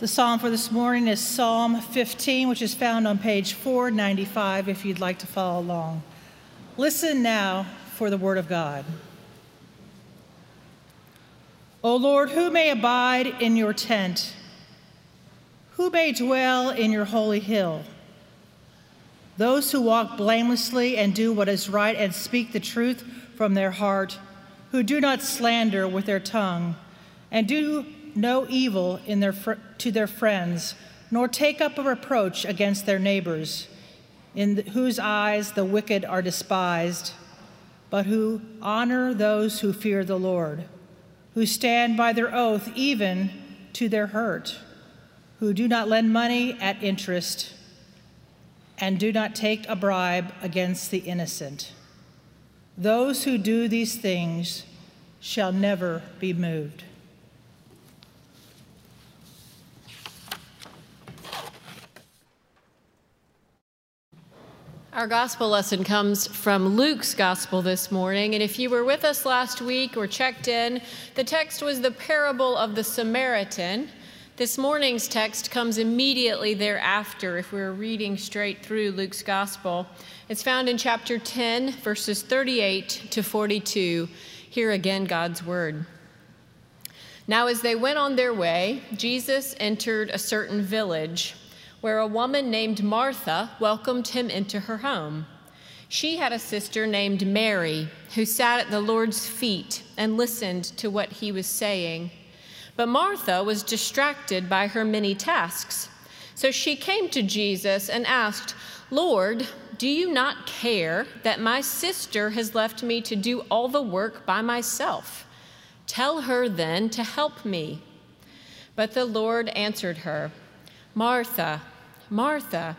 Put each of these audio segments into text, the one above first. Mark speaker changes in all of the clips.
Speaker 1: The psalm for this morning is Psalm 15, which is found on page 495 if you'd like to follow along. Listen now for the word of God. O Lord, who may abide in your tent? Who may dwell in your holy hill? Those who walk blamelessly and do what is right and speak the truth from their heart, who do not slander with their tongue and do no evil in their to their friends, nor take up a reproach against their neighbors, in whose eyes the wicked are despised, but who honor those who fear the Lord, who stand by their oath even to their hurt, who do not lend money at interest, and do not take a bribe against the innocent. Those who do these things shall never be moved.
Speaker 2: Our gospel lesson comes from Luke's gospel this morning. And if you were with us last week or checked in, the text was the parable of the Samaritan. This morning's text comes immediately thereafter if we're reading straight through Luke's gospel. It's found in chapter 10, verses 38 to 42. Hear again God's word. Now, as they went on their way, Jesus entered a certain village where a woman named Martha welcomed him into her home. She had a sister named Mary who sat at the Lord's feet and listened to what he was saying. But Martha was distracted by her many tasks. So she came to Jesus and asked, Lord, do you not care that my sister has left me to do all the work by myself? Tell her then to help me. But the Lord answered her, Martha, Martha,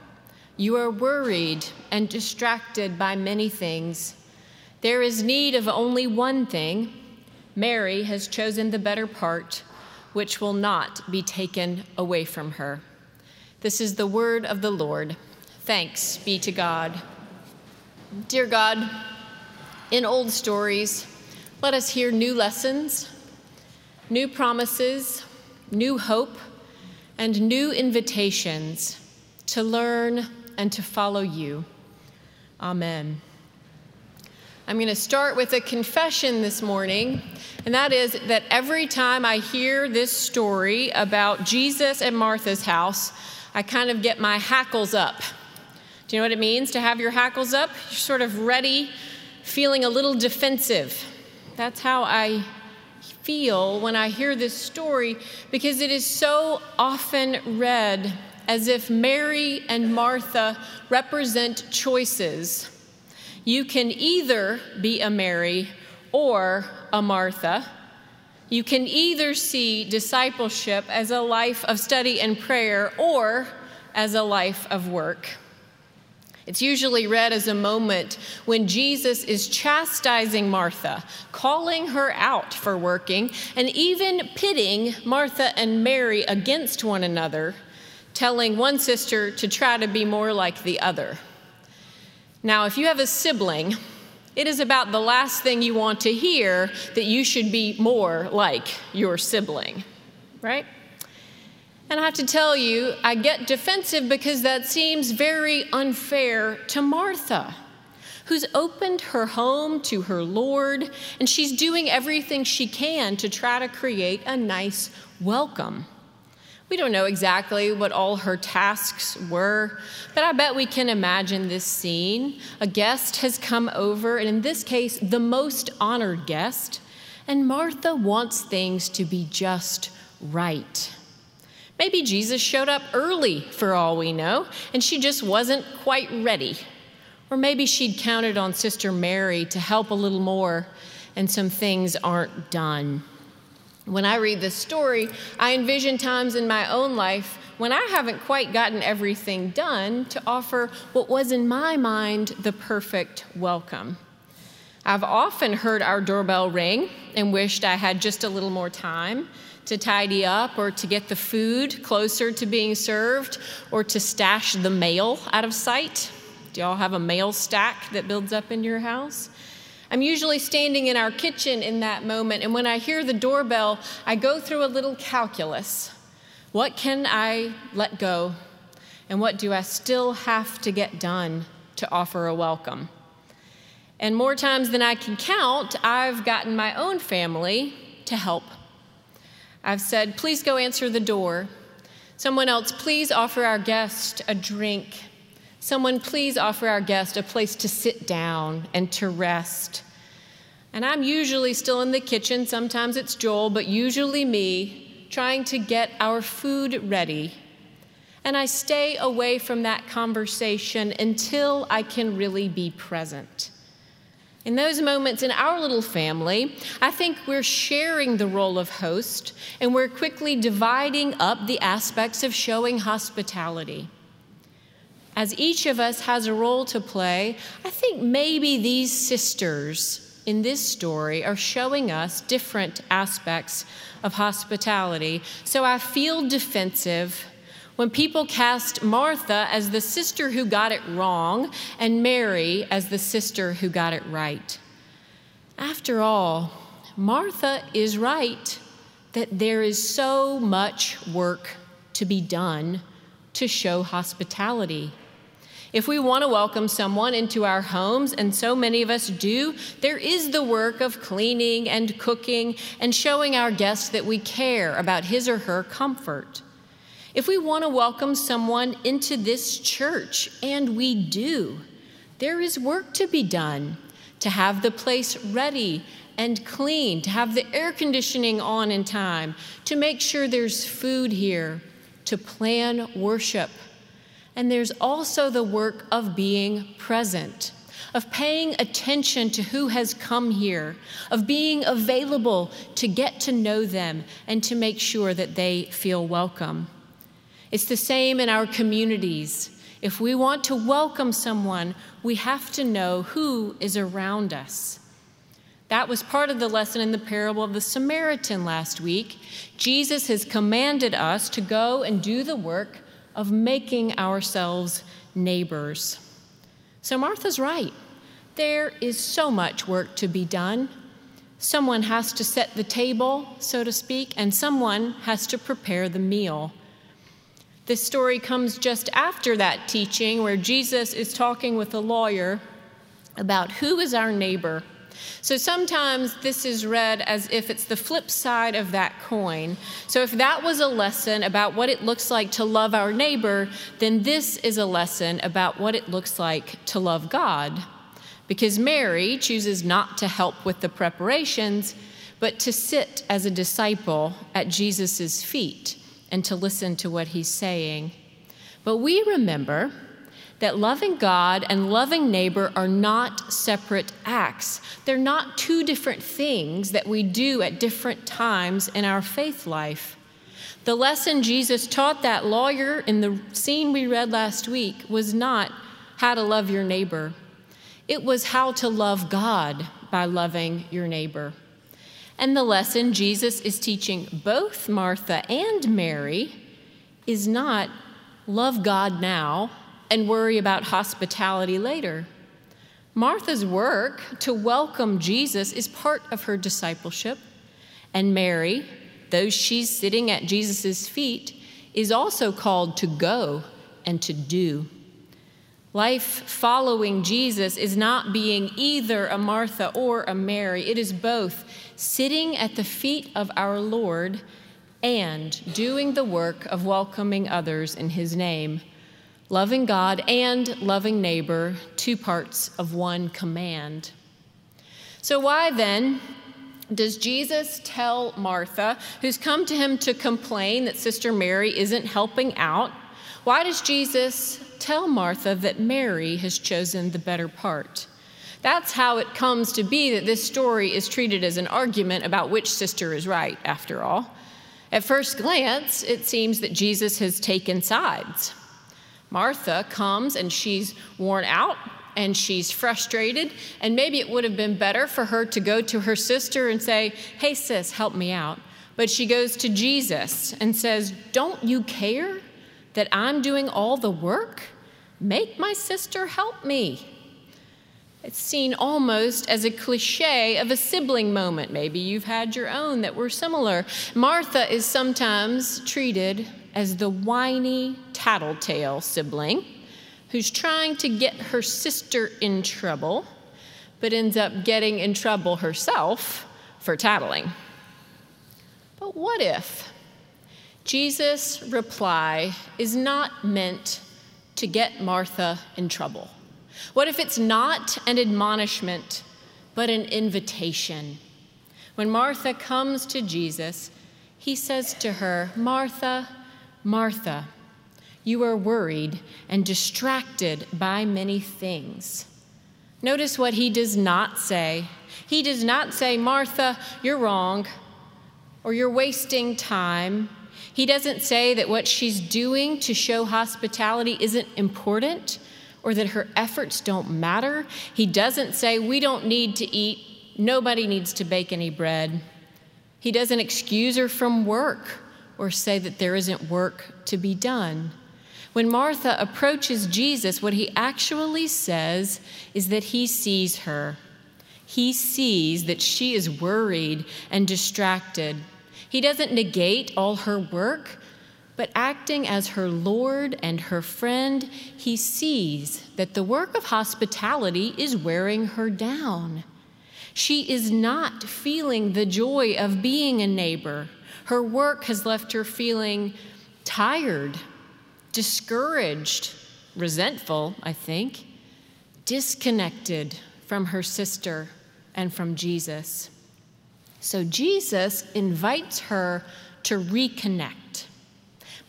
Speaker 2: you are worried and distracted by many things. There is need of only one thing. Mary has chosen the better part, which will not be taken away from her. This is the word of the Lord. Thanks be to God. Dear God, in old stories, let us hear new lessons, new promises, new hope and new invitations to learn and to follow you. Amen. I'm going to start with a confession this morning, and that is that every time I hear this story about Jesus at Martha's house, I kind of get my hackles up. Do you know what it means to have your hackles up? You're sort of ready, feeling a little defensive. That's how I feel when I hear this story because it is so often read as if Mary and Martha represent choices. You can either be a Mary or a Martha. You can either see discipleship as a life of study and prayer or as a life of work. It's usually read as a moment when Jesus is chastising Martha, calling her out for working, and even pitting Martha and Mary against one another, telling one sister to try to be more like the other. Now, if you have a sibling, it is about the last thing you want to hear that you should be more like your sibling, right? And I have to tell you, I get defensive because that seems very unfair to Martha, who's opened her home to her Lord, and she's doing everything she can to try to create a nice welcome. We don't know exactly what all her tasks were, but I bet we can imagine this scene. A guest has come over, and in this case, the most honored guest, and Martha wants things to be just right. Maybe Jesus showed up early for all we know, and she just wasn't quite ready. Or maybe she'd counted on Sister Mary to help a little more, and some things aren't done. When I read this story, I envision times in my own life when I haven't quite gotten everything done to offer what was in my mind the perfect welcome. I've often heard our doorbell ring and wished I had just a little more time to tidy up or to get the food closer to being served or to stash the mail out of sight. Do y'all have a mail stack that builds up in your house? I'm usually standing in our kitchen in that moment, and when I hear the doorbell, I go through a little calculus. What can I let go? And what do I still have to get done to offer a welcome? And more times than I can count, I've gotten my own family to help. I've said, please go answer the door. Someone else, please offer our guest a drink. Someone, please offer our guest a place to sit down and to rest. And I'm usually still in the kitchen. Sometimes it's Joel, but usually me, trying to get our food ready. And I stay away from that conversation until I can really be present. In those moments in our little family, I think we're sharing the role of host and we're quickly dividing up the aspects of showing hospitality. As each of us has a role to play, I think maybe these sisters in this story are showing us different aspects of hospitality. So I feel defensive when people cast Martha as the sister who got it wrong and Mary as the sister who got it right. After all, Martha is right that there is so much work to be done to show hospitality. If we want to welcome someone into our homes, and so many of us do, there is the work of cleaning and cooking and showing our guest that we care about his or her comfort. If we want to welcome someone into this church, and we do, there is work to be done to have the place ready and clean, to have the air conditioning on in time, to make sure there's food here, to plan worship and there's also the work of being present, of paying attention to who has come here, of being available to get to know them and to make sure that they feel welcome. It's the same in our communities. If we want to welcome someone, we have to know who is around us. That was part of the lesson in the parable of the Samaritan last week. Jesus has commanded us to go and do the work of making ourselves neighbors. So Martha's right. There is so much work to be done. Someone has to set the table, so to speak, and someone has to prepare the meal. This story comes just after that teaching where Jesus is talking with a lawyer about who is our neighbor so sometimes this is read as if it's the flip side of that coin. So if that was a lesson about what it looks like to love our neighbor, then this is a lesson about what it looks like to love God. Because Mary chooses not to help with the preparations, but to sit as a disciple at Jesus' feet and to listen to what he's saying. But we remember that loving God and loving neighbor are not separate acts. They're not two different things that we do at different times in our faith life. The lesson Jesus taught that lawyer in the scene we read last week was not how to love your neighbor, it was how to love God by loving your neighbor. And the lesson Jesus is teaching both Martha and Mary is not love God now and worry about hospitality later. Martha's work to welcome Jesus is part of her discipleship, and Mary, though she's sitting at Jesus' feet, is also called to go and to do. Life following Jesus is not being either a Martha or a Mary. It is both sitting at the feet of our Lord and doing the work of welcoming others in his name loving God and loving neighbor, two parts of one command. So, why then does Jesus tell Martha, who's come to him to complain that Sister Mary isn't helping out, why does Jesus tell Martha that Mary has chosen the better part? That's how it comes to be that this story is treated as an argument about which sister is right, after all. At first glance, it seems that Jesus has taken sides. Martha comes and she's worn out and she's frustrated, and maybe it would have been better for her to go to her sister and say, Hey, sis, help me out. But she goes to Jesus and says, Don't you care that I'm doing all the work? Make my sister help me. It's seen almost as a cliche of a sibling moment. Maybe you've had your own that were similar. Martha is sometimes treated as the whiny, tattletale sibling who's trying to get her sister in trouble, but ends up getting in trouble herself for tattling. But what if Jesus' reply is not meant to get Martha in trouble? What if it's not an admonishment, but an invitation? When Martha comes to Jesus, he says to her, Martha, Martha, you are worried and distracted by many things. Notice what he does not say. He does not say, Martha, you're wrong, or you're wasting time, he doesn't say that what she's doing to show hospitality isn't important or that her efforts don't matter. He doesn't say we don't need to eat, nobody needs to bake any bread. He doesn't excuse her from work or say that there isn't work to be done. When Martha approaches Jesus, what he actually says is that he sees her. He sees that she is worried and distracted he doesn't negate all her work, but acting as her Lord and her friend, he sees that the work of hospitality is wearing her down. She is not feeling the joy of being a neighbor. Her work has left her feeling tired, discouraged, resentful, I think, disconnected from her sister and from Jesus. So Jesus invites her to reconnect.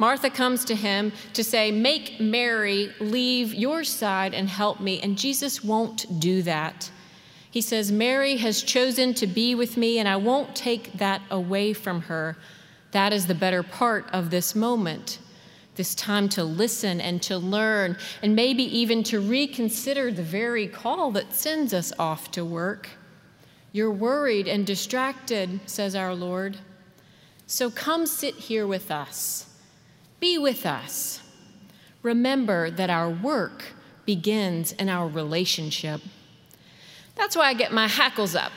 Speaker 2: Martha comes to him to say, Make Mary leave your side and help me. And Jesus won't do that. He says, Mary has chosen to be with me, and I won't take that away from her. That is the better part of this moment, this time to listen and to learn, and maybe even to reconsider the very call that sends us off to work. You're worried and distracted, says our Lord. So come sit here with us. Be with us. Remember that our work begins in our relationship. That's why I get my hackles up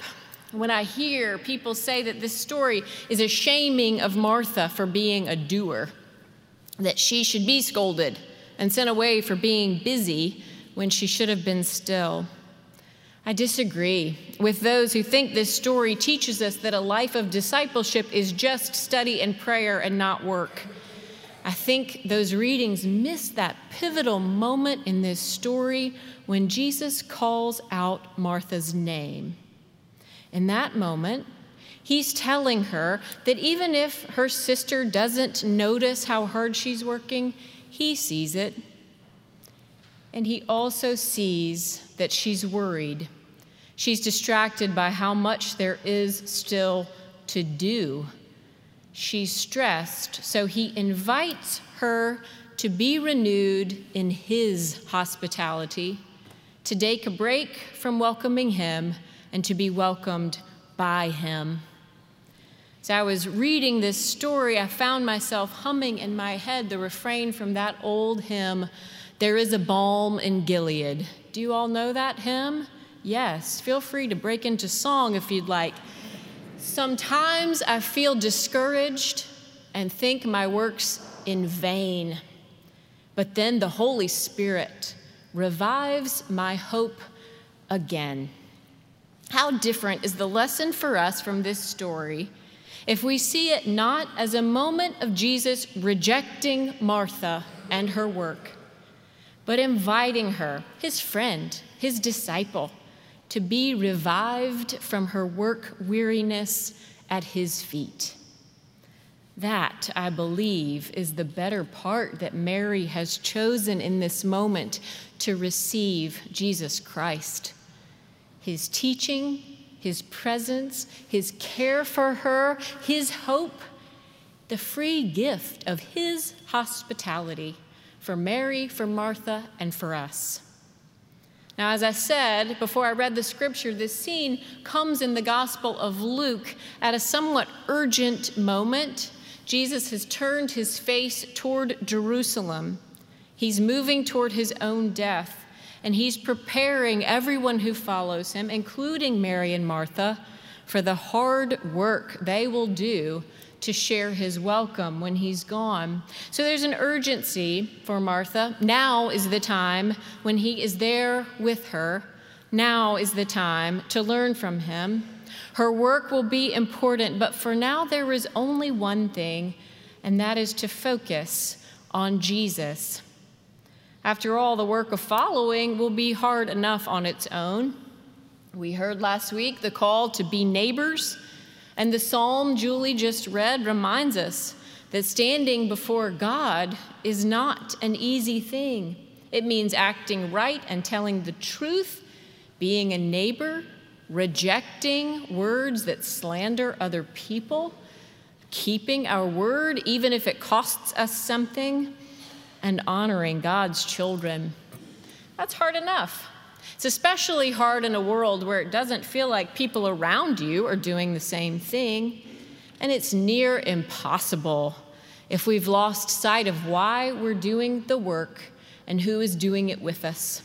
Speaker 2: when I hear people say that this story is a shaming of Martha for being a doer, that she should be scolded and sent away for being busy when she should have been still. I disagree with those who think this story teaches us that a life of discipleship is just study and prayer and not work. I think those readings miss that pivotal moment in this story when Jesus calls out Martha's name. In that moment, he's telling her that even if her sister doesn't notice how hard she's working, he sees it. And he also sees that she's worried. She's distracted by how much there is still to do. She's stressed, so he invites her to be renewed in his hospitality, to take a break from welcoming him, and to be welcomed by him. As I was reading this story, I found myself humming in my head the refrain from that old hymn, There is a Balm in Gilead. Do you all know that hymn? Yes, feel free to break into song if you'd like. Sometimes I feel discouraged and think my work's in vain. But then the Holy Spirit revives my hope again. How different is the lesson for us from this story if we see it not as a moment of Jesus rejecting Martha and her work, but inviting her, his friend, his disciple, to be revived from her work weariness at his feet. That, I believe, is the better part that Mary has chosen in this moment to receive Jesus Christ. His teaching, his presence, his care for her, his hope, the free gift of his hospitality for Mary, for Martha, and for us. Now, as I said before I read the scripture, this scene comes in the Gospel of Luke at a somewhat urgent moment. Jesus has turned his face toward Jerusalem. He's moving toward his own death, and he's preparing everyone who follows him, including Mary and Martha, for the hard work they will do to share his welcome when he's gone. So there's an urgency for Martha. Now is the time when he is there with her. Now is the time to learn from him. Her work will be important, but for now there is only one thing, and that is to focus on Jesus. After all, the work of following will be hard enough on its own. We heard last week the call to be neighbors and the psalm Julie just read reminds us that standing before God is not an easy thing. It means acting right and telling the truth, being a neighbor, rejecting words that slander other people, keeping our word, even if it costs us something, and honoring God's children. That's hard enough. It's especially hard in a world where it doesn't feel like people around you are doing the same thing. And it's near impossible if we've lost sight of why we're doing the work and who is doing it with us.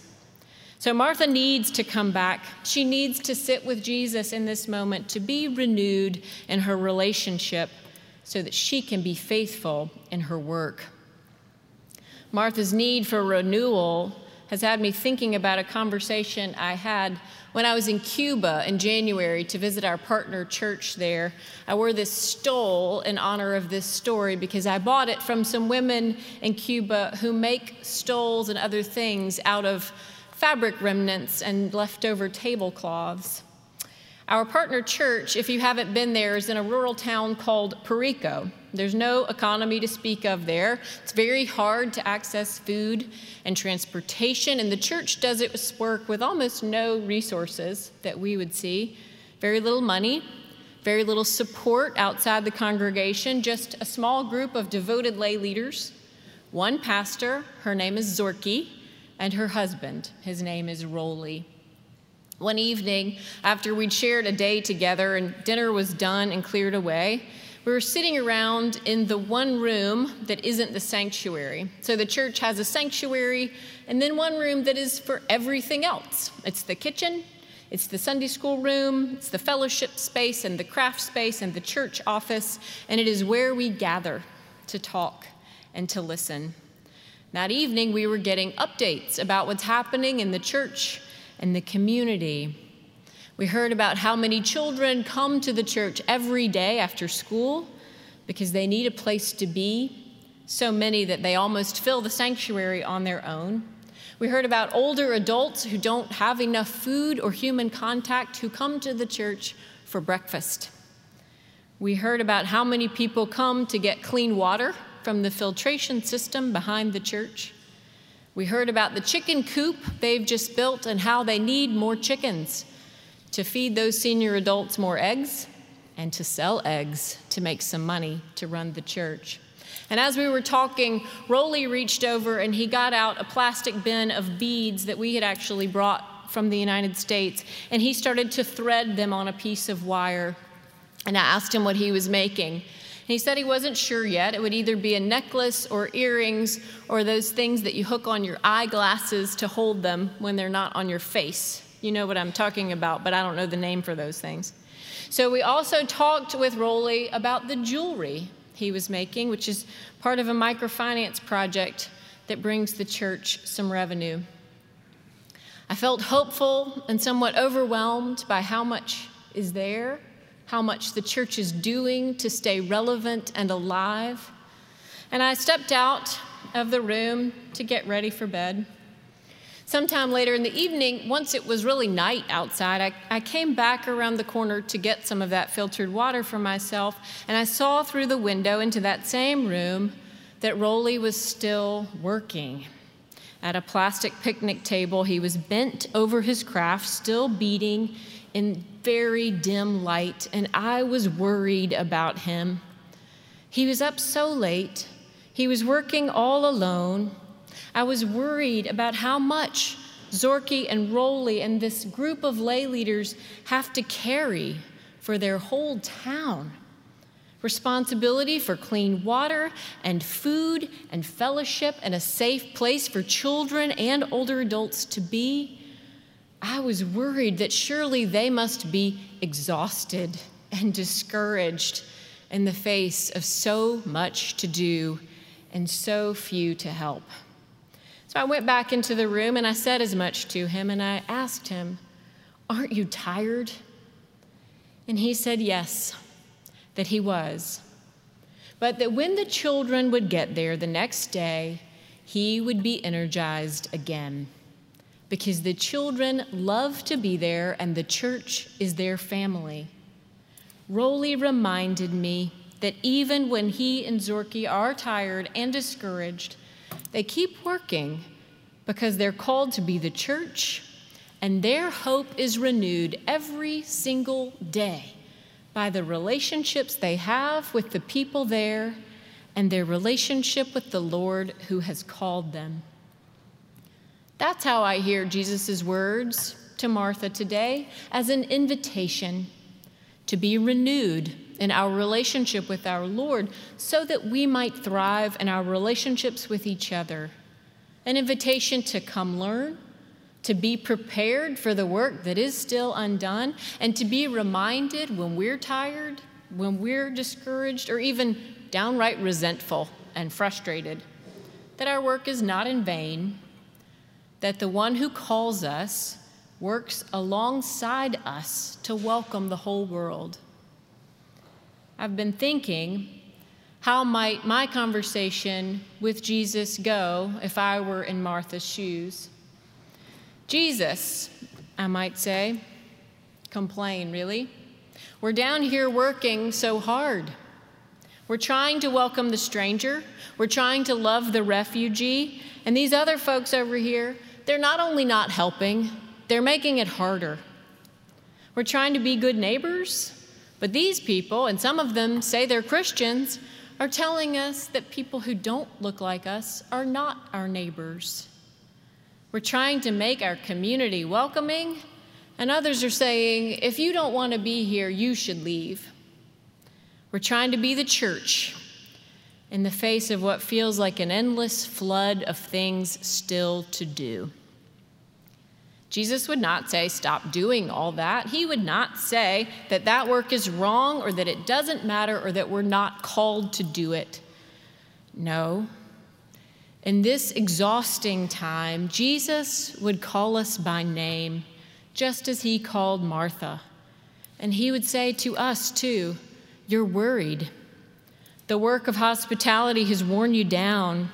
Speaker 2: So Martha needs to come back. She needs to sit with Jesus in this moment to be renewed in her relationship so that she can be faithful in her work. Martha's need for renewal has had me thinking about a conversation I had when I was in Cuba in January to visit our partner church there. I wore this stole in honor of this story because I bought it from some women in Cuba who make stoles and other things out of fabric remnants and leftover tablecloths. Our partner church, if you haven't been there, is in a rural town called Perico. There's no economy to speak of there. It's very hard to access food and transportation, and the church does its work with almost no resources that we would see. Very little money, very little support outside the congregation, just a small group of devoted lay leaders, one pastor, her name is Zorki, and her husband, his name is Roly. One evening, after we'd shared a day together and dinner was done and cleared away, we were sitting around in the one room that isn't the sanctuary. So the church has a sanctuary and then one room that is for everything else it's the kitchen, it's the Sunday school room, it's the fellowship space and the craft space and the church office, and it is where we gather to talk and to listen. That evening, we were getting updates about what's happening in the church and the community. We heard about how many children come to the church every day after school because they need a place to be, so many that they almost fill the sanctuary on their own. We heard about older adults who don't have enough food or human contact who come to the church for breakfast. We heard about how many people come to get clean water from the filtration system behind the church. We heard about the chicken coop they've just built and how they need more chickens to feed those senior adults more eggs and to sell eggs to make some money to run the church. And as we were talking, Roly reached over and he got out a plastic bin of beads that we had actually brought from the United States, and he started to thread them on a piece of wire. And I asked him what he was making he said he wasn't sure yet. It would either be a necklace or earrings or those things that you hook on your eyeglasses to hold them when they're not on your face. You know what I'm talking about, but I don't know the name for those things. So we also talked with Roly about the jewelry he was making, which is part of a microfinance project that brings the church some revenue. I felt hopeful and somewhat overwhelmed by how much is there how much the church is doing to stay relevant and alive. And I stepped out of the room to get ready for bed. Sometime later in the evening, once it was really night outside, I, I, came back around the corner to get some of that filtered water for myself, and I saw through the window into that same room that Roly was still working. At a plastic picnic table, he was bent over his craft, still beating in very dim light, and I was worried about him. He was up so late, he was working all alone. I was worried about how much Zorky and Roly and this group of lay leaders have to carry for their whole town. Responsibility for clean water and food and fellowship and a safe place for children and older adults to be. I was worried that surely they must be exhausted and discouraged in the face of so much to do and so few to help. So I went back into the room and I said as much to him and I asked him, Aren't you tired? And he said, Yes, that he was. But that when the children would get there the next day, he would be energized again. Because the children love to be there and the church is their family. Roly reminded me that even when he and Zorky are tired and discouraged, they keep working because they're called to be the church, and their hope is renewed every single day by the relationships they have with the people there and their relationship with the Lord who has called them. That's how I hear Jesus' words to Martha today as an invitation to be renewed in our relationship with our Lord so that we might thrive in our relationships with each other. An invitation to come learn, to be prepared for the work that is still undone, and to be reminded when we're tired, when we're discouraged, or even downright resentful and frustrated, that our work is not in vain, that the one who calls us works alongside us to welcome the whole world. I've been thinking, how might my conversation with Jesus go if I were in Martha's shoes? Jesus, I might say, complain, really? We're down here working so hard. We're trying to welcome the stranger, we're trying to love the refugee, and these other folks over here, they're not only not helping, they're making it harder. We're trying to be good neighbors, but these people, and some of them say they're Christians, are telling us that people who don't look like us are not our neighbors. We're trying to make our community welcoming, and others are saying, if you don't want to be here, you should leave. We're trying to be the church in the face of what feels like an endless flood of things still to do. Jesus would not say, stop doing all that. He would not say that that work is wrong or that it doesn't matter or that we're not called to do it. No. In this exhausting time, Jesus would call us by name, just as he called Martha. And he would say to us, too, You're worried. The work of hospitality has worn you down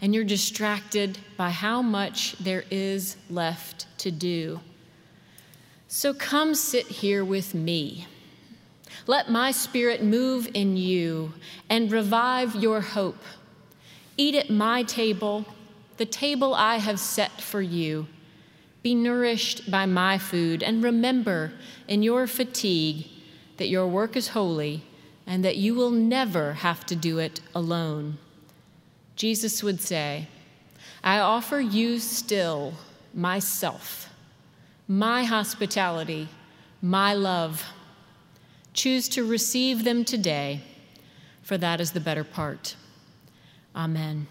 Speaker 2: and you're distracted by how much there is left to do. So come sit here with me. Let my spirit move in you and revive your hope. Eat at my table, the table I have set for you. Be nourished by my food, and remember in your fatigue that your work is holy and that you will never have to do it alone. Jesus would say, I offer you still myself, my hospitality, my love. Choose to receive them today, for that is the better part. Amen.